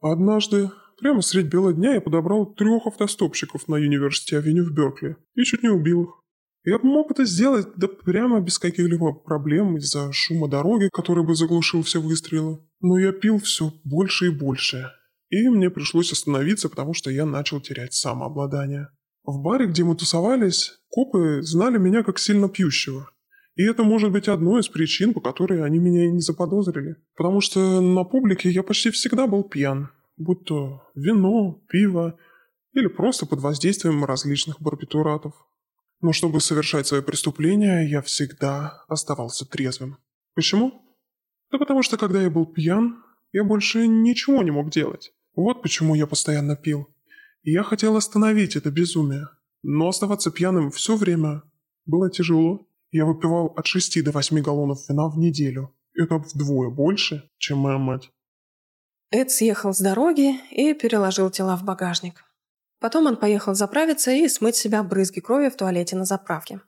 S2: Однажды, прямо средь бела дня, я подобрал трех автостопщиков на Юниверсити-авеню в Беркли и чуть не убил их. Я бы мог это сделать, да прямо без каких-либо проблем из-за шума дороги, который бы заглушил все выстрелы. Но я пил все больше и больше. И мне пришлось остановиться, потому что я начал терять самообладание. В баре, где мы тусовались, копы знали меня как сильно пьющего. И это может быть одной из причин, по которой они меня и не заподозрили. Потому что на публике я почти всегда был пьян. Будь то вино, пиво или просто под воздействием различных барбитуратов. Но чтобы совершать свое преступление, я всегда оставался трезвым. Почему? Да потому что когда я был пьян, я больше ничего не мог делать. Вот почему я постоянно пил. И я хотел остановить это безумие. Но оставаться пьяным все время было тяжело. Я выпивал от 6 до 8 галлонов вина в неделю. Это вдвое больше, чем моя мать.
S1: Эд съехал с дороги и переложил тела в багажник. Потом он поехал заправиться и смыть себя брызги крови в туалете на заправке.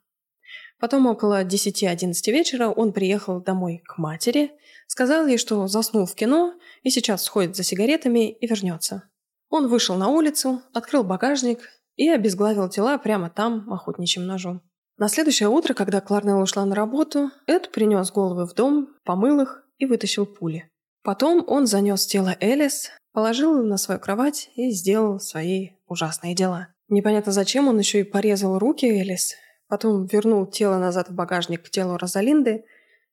S1: Потом около 10-11 вечера он приехал домой к матери, сказал ей, что заснул в кино и сейчас сходит за сигаретами и вернется. Он вышел на улицу, открыл багажник и обезглавил тела прямо там охотничьим ножом. На следующее утро, когда Кларнелл ушла на работу, Эд принес головы в дом, помыл их и вытащил пули. Потом он занес тело Элис, положил на свою кровать и сделал свои ужасные дела. Непонятно зачем он еще и порезал руки Элис, потом вернул тело назад в багажник к телу Розалинды,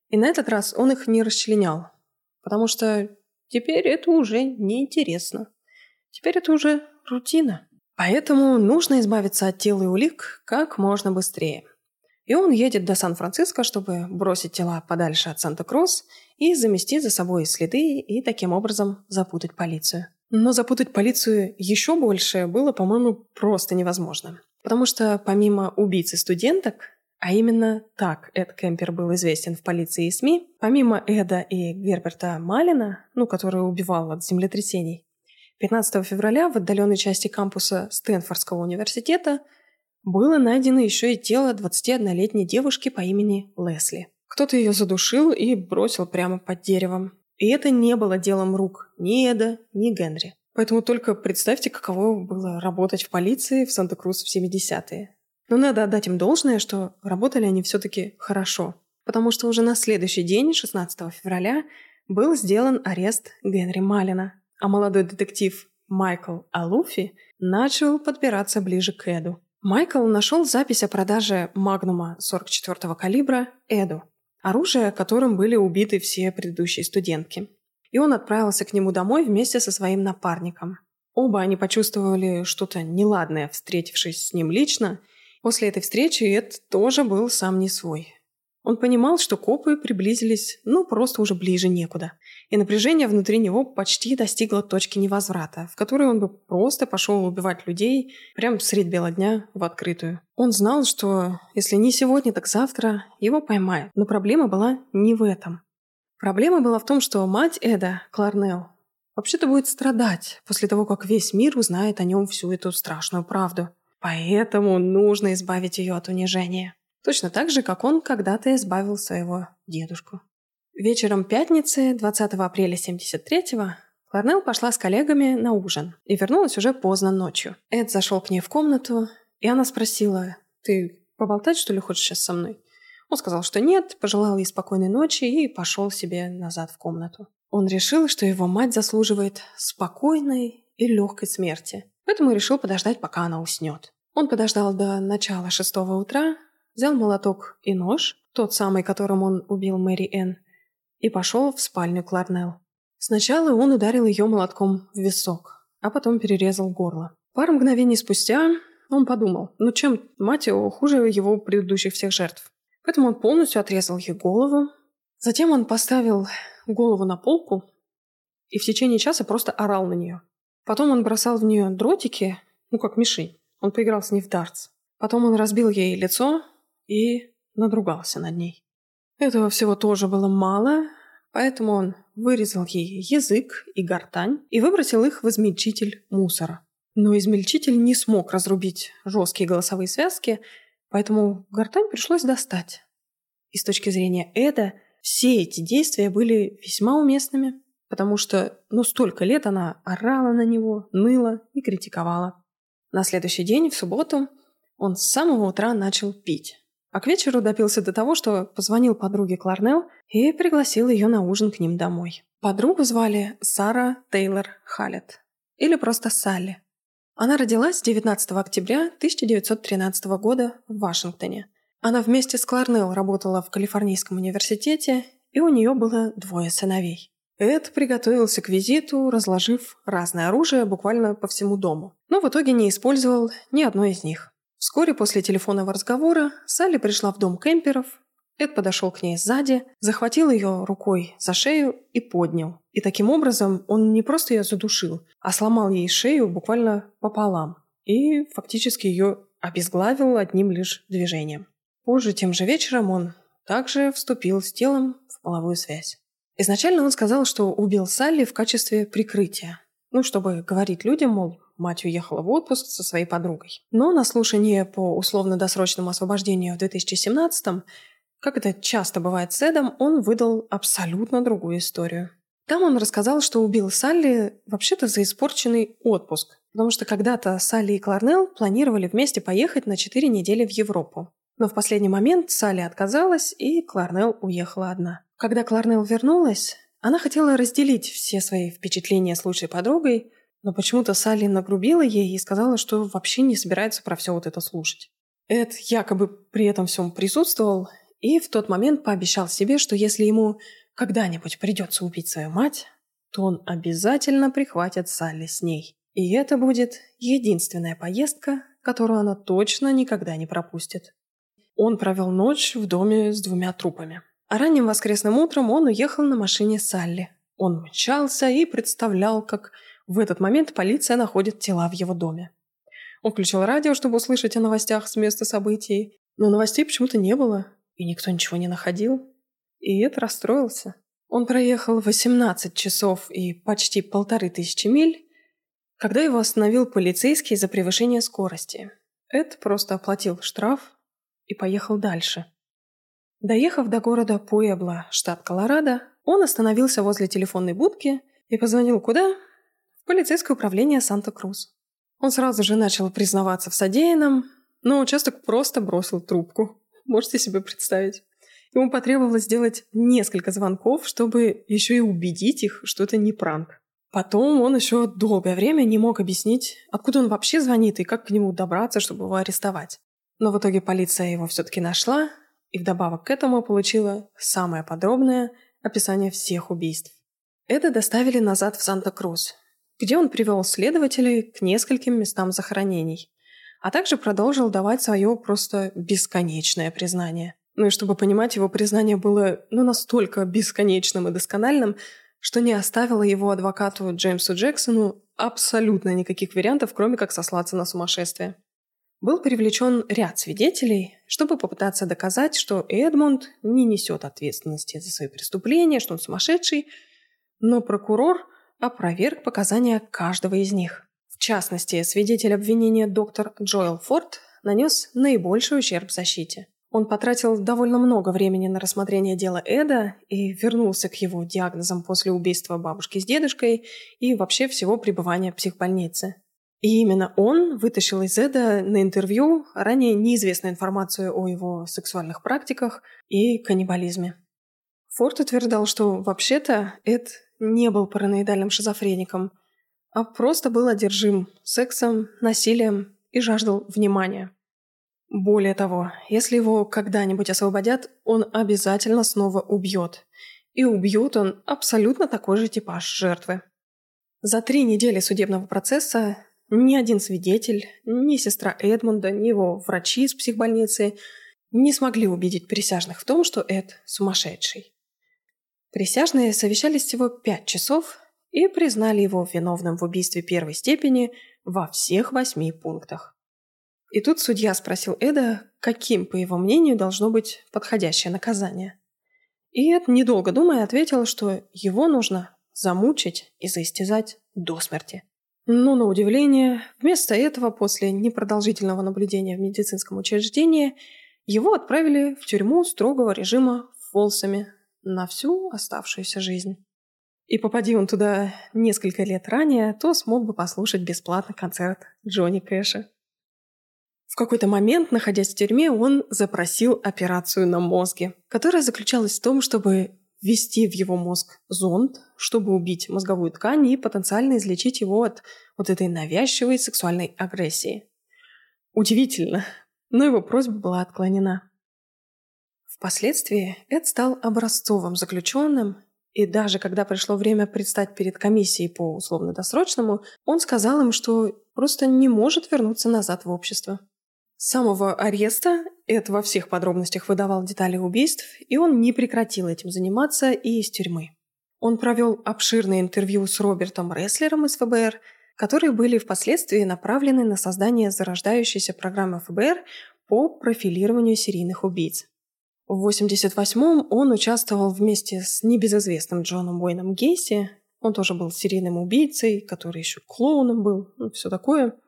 S1: и на этот раз он их не расчленял, потому что теперь это уже неинтересно. Теперь это уже рутина. Поэтому нужно избавиться от тела и улик как можно быстрее. И он едет до Сан-Франциско, чтобы бросить тела подальше от Санта-Крус и замести за собой следы и таким образом запутать полицию. Но запутать полицию еще больше было, по-моему, просто невозможно. Потому что помимо убийцы студенток, а именно так Эд Кемпер был известен в полиции и СМИ, помимо Эда и Герберта Малина, ну, который убивал от землетрясений, 15 февраля в отдаленной части кампуса Стэнфордского университета было найдено еще и тело 21-летней девушки по имени Лесли. Кто-то ее задушил и бросил прямо под деревом. И это не было делом рук ни Эда, ни Генри. Поэтому только представьте, каково было работать в полиции в Санта-Крус в 70-е. Но надо отдать им должное, что работали они все-таки хорошо. Потому что уже на следующий день, 16 февраля, был сделан арест Генри Малина. А молодой детектив Майкл Алуфи начал подбираться ближе к Эду. Майкл нашел запись о продаже Магнума 44-го калибра Эду, оружие, которым были убиты все предыдущие студентки. И он отправился к нему домой вместе со своим напарником. Оба они почувствовали что-то неладное, встретившись с ним лично. После этой встречи Эд тоже был сам не свой. Он понимал, что копы приблизились, ну, просто уже ближе некуда. И напряжение внутри него почти достигло точки невозврата, в которой он бы просто пошел убивать людей прямо средь бела дня в открытую. Он знал, что если не сегодня, так завтра его поймают. Но проблема была не в этом. Проблема была в том, что мать Эда, Кларнелл, вообще-то будет страдать после того, как весь мир узнает о нем всю эту страшную правду. Поэтому нужно избавить ее от унижения. Точно так же, как он когда-то избавил своего дедушку. Вечером пятницы, 20 апреля 73-го, Кларнелл пошла с коллегами на ужин и вернулась уже поздно ночью. Эд зашел к ней в комнату, и она спросила, «Ты поболтать, что ли, хочешь сейчас со мной?» Он сказал, что нет, пожелал ей спокойной ночи и пошел себе назад в комнату. Он решил, что его мать заслуживает спокойной и легкой смерти, поэтому решил подождать, пока она уснет. Он подождал до начала шестого утра, взял молоток и нож, тот самый, которым он убил Мэри Энн, и пошел в спальню Кларнелл. Сначала он ударил ее молотком в висок, а потом перерезал горло. Пару мгновений спустя он подумал, ну чем мать его хуже его предыдущих всех жертв. Поэтому он полностью отрезал ей голову. Затем он поставил голову на полку и в течение часа просто орал на нее. Потом он бросал в нее дротики, ну как мишень. Он поиграл с ней в дартс. Потом он разбил ей лицо, и надругался над ней. Этого всего тоже было мало, поэтому он вырезал ей язык и гортань и выбросил их в измельчитель мусора. Но измельчитель не смог разрубить жесткие голосовые связки, поэтому гортань пришлось достать. И с точки зрения Эда, все эти действия были весьма уместными, потому что, ну, столько лет она орала на него, ныла и критиковала. На следующий день, в субботу, он с самого утра начал пить. А к вечеру допился до того, что позвонил подруге Кларнелл и пригласил ее на ужин к ним домой. Подругу звали Сара Тейлор Халлет. Или просто Салли. Она родилась 19 октября 1913 года в Вашингтоне. Она вместе с Кларнелл работала в Калифорнийском университете, и у нее было двое сыновей. Эд приготовился к визиту, разложив разное оружие буквально по всему дому, но в итоге не использовал ни одно из них. Вскоре после телефонного разговора Салли пришла в дом кемперов. Эд подошел к ней сзади, захватил ее рукой за шею и поднял. И таким образом он не просто ее задушил, а сломал ей шею буквально пополам. И фактически ее обезглавил одним лишь движением. Позже, тем же вечером, он также вступил с телом в половую связь. Изначально он сказал, что убил Салли в качестве прикрытия. Ну, чтобы говорить людям, мол, Мать уехала в отпуск со своей подругой. Но на слушание по условно-досрочному освобождению в 2017-м, как это часто бывает с Эдом, он выдал абсолютно другую историю. Там он рассказал, что убил Салли вообще-то за испорченный отпуск, потому что когда-то Салли и Кларнелл планировали вместе поехать на 4 недели в Европу. Но в последний момент Салли отказалась, и Кларнелл уехала одна. Когда Кларнелл вернулась, она хотела разделить все свои впечатления с лучшей подругой, но почему-то Салли нагрубила ей и сказала, что вообще не собирается про все вот это слушать. Эд якобы при этом всем присутствовал и в тот момент пообещал себе, что если ему когда-нибудь придется убить свою мать, то он обязательно прихватит Салли с ней. И это будет единственная поездка, которую она точно никогда не пропустит. Он провел ночь в доме с двумя трупами. А ранним воскресным утром он уехал на машине Салли. Он мчался и представлял, как в этот момент полиция находит тела в его доме. Он включил радио, чтобы услышать о новостях с места событий, но новостей почему-то не было, и никто ничего не находил. И это расстроился. Он проехал 18 часов и почти полторы тысячи миль, когда его остановил полицейский за превышение скорости. Эд просто оплатил штраф и поехал дальше. Доехав до города Пуэбло, штат Колорадо, он остановился возле телефонной будки и позвонил куда? Полицейское управление Санта-Крус. Он сразу же начал признаваться в содеянном, но участок просто бросил трубку. Можете себе представить? Ему потребовалось сделать несколько звонков, чтобы еще и убедить их, что это не пранк. Потом он еще долгое время не мог объяснить, откуда он вообще звонит и как к нему добраться, чтобы его арестовать. Но в итоге полиция его все-таки нашла и вдобавок к этому получила самое подробное описание всех убийств. Это доставили назад в Санта-Крус, где он привел следователей к нескольким местам захоронений, а также продолжил давать свое просто бесконечное признание. Ну и чтобы понимать, его признание было ну, настолько бесконечным и доскональным, что не оставило его адвокату Джеймсу Джексону абсолютно никаких вариантов, кроме как сослаться на сумасшествие. Был привлечен ряд свидетелей, чтобы попытаться доказать, что Эдмунд не несет ответственности за свои преступления, что он сумасшедший, но прокурор опроверг показания каждого из них. В частности, свидетель обвинения доктор Джоэл Форд нанес наибольший ущерб защите. Он потратил довольно много времени на рассмотрение дела Эда и вернулся к его диагнозам после убийства бабушки с дедушкой и вообще всего пребывания в психбольнице. И именно он вытащил из Эда на интервью ранее неизвестную информацию о его сексуальных практиках и каннибализме. Форд утверждал, что вообще-то Эд не был параноидальным шизофреником, а просто был одержим сексом, насилием и жаждал внимания. Более того, если его когда-нибудь освободят, он обязательно снова убьет. И убьет он абсолютно такой же типаж жертвы. За три недели судебного процесса ни один свидетель, ни сестра Эдмунда, ни его врачи из психбольницы не смогли убедить присяжных в том, что Эд сумасшедший. Присяжные совещались всего пять часов и признали его виновным в убийстве первой степени во всех восьми пунктах. И тут судья спросил Эда, каким, по его мнению, должно быть подходящее наказание. И Эд, недолго думая, ответил, что его нужно замучить и заистязать до смерти. Но, на удивление, вместо этого, после непродолжительного наблюдения в медицинском учреждении, его отправили в тюрьму строгого режима Фолсами на всю оставшуюся жизнь. И попади он туда несколько лет ранее, то смог бы послушать бесплатно концерт Джонни Кэша. В какой-то момент, находясь в тюрьме, он запросил операцию на мозге, которая заключалась в том, чтобы ввести в его мозг зонд, чтобы убить мозговую ткань и потенциально излечить его от вот этой навязчивой сексуальной агрессии. Удивительно, но его просьба была отклонена. Впоследствии Эд стал образцовым заключенным, и даже когда пришло время предстать перед комиссией по условно-досрочному, он сказал им, что просто не может вернуться назад в общество. С самого ареста Эд во всех подробностях выдавал детали убийств, и он не прекратил этим заниматься и из тюрьмы. Он провел обширное интервью с Робертом Ресслером из ФБР, которые были впоследствии направлены на создание зарождающейся программы ФБР по профилированию серийных убийц. В 88-м он участвовал вместе с небезызвестным Джоном Уэйном Гейси. Он тоже был серийным убийцей, который еще клоуном был, ну, все такое –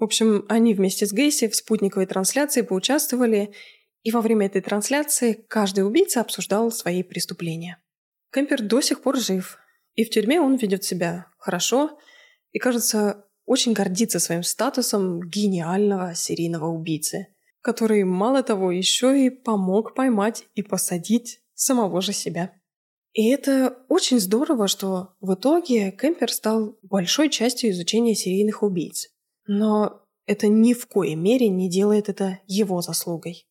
S1: в общем, они вместе с Гейси в спутниковой трансляции поучаствовали, и во время этой трансляции каждый убийца обсуждал свои преступления. Кемпер до сих пор жив, и в тюрьме он ведет себя хорошо и, кажется, очень гордится своим статусом гениального серийного убийцы, который, мало того, еще и помог поймать и посадить самого же себя. И это очень здорово, что в итоге Кемпер стал большой частью изучения серийных убийц. Но это ни в коей мере не делает это его заслугой.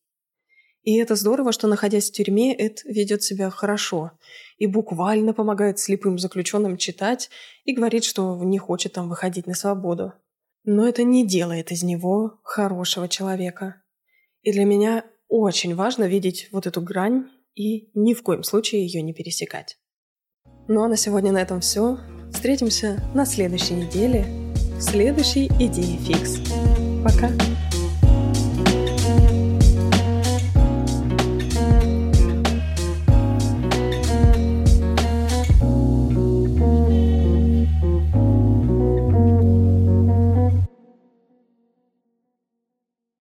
S1: И это здорово, что, находясь в тюрьме, Эд ведет себя хорошо и буквально помогает слепым заключенным читать и говорит, что не хочет там выходить на свободу. Но это не делает из него хорошего человека. И для меня очень важно видеть вот эту грань и ни в коем случае ее не пересекать. Ну а на сегодня на этом все. Встретимся на следующей неделе следующей идее фикс. Пока!